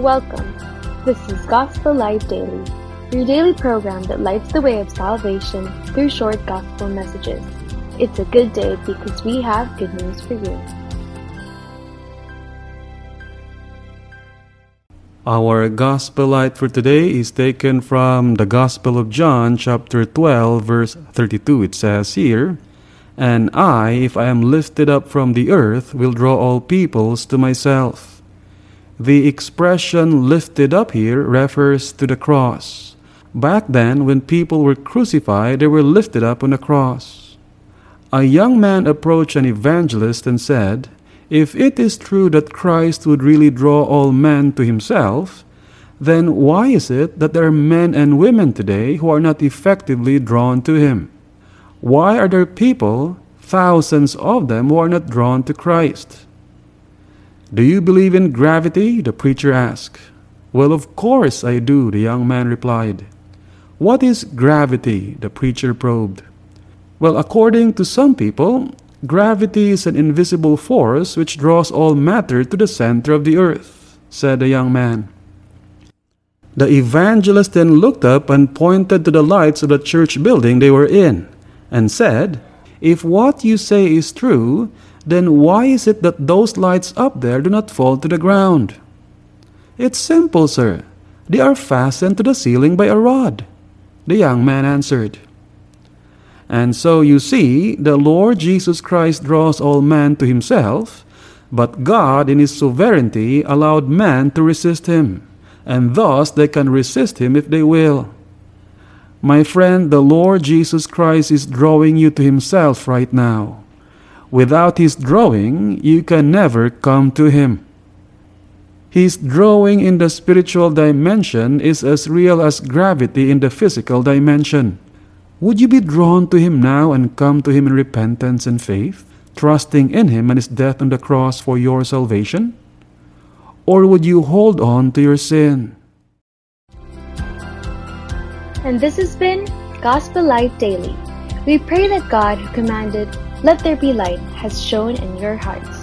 Welcome. This is Gospel Light Daily, your daily program that lights the way of salvation through short gospel messages. It's a good day because we have good news for you. Our gospel light for today is taken from the Gospel of John, chapter 12, verse 32. It says here, And I, if I am lifted up from the earth, will draw all peoples to myself. The expression lifted up here refers to the cross. Back then, when people were crucified, they were lifted up on a cross. A young man approached an evangelist and said, If it is true that Christ would really draw all men to himself, then why is it that there are men and women today who are not effectively drawn to him? Why are there people, thousands of them, who are not drawn to Christ? Do you believe in gravity? the preacher asked. Well, of course I do, the young man replied. What is gravity? the preacher probed. Well, according to some people, gravity is an invisible force which draws all matter to the center of the earth, said the young man. The evangelist then looked up and pointed to the lights of the church building they were in, and said, If what you say is true, then why is it that those lights up there do not fall to the ground? It's simple, sir. They are fastened to the ceiling by a rod. The young man answered. And so you see, the Lord Jesus Christ draws all men to himself, but God, in his sovereignty, allowed man to resist him, and thus they can resist him if they will. My friend, the Lord Jesus Christ is drawing you to himself right now. Without his drawing, you can never come to him. His drawing in the spiritual dimension is as real as gravity in the physical dimension. Would you be drawn to Him now and come to Him in repentance and faith, trusting in Him and His death on the cross for your salvation? Or would you hold on to your sin? And this has been Gospel Light Daily. We pray that God, who commanded, Let there be light, has shone in your hearts.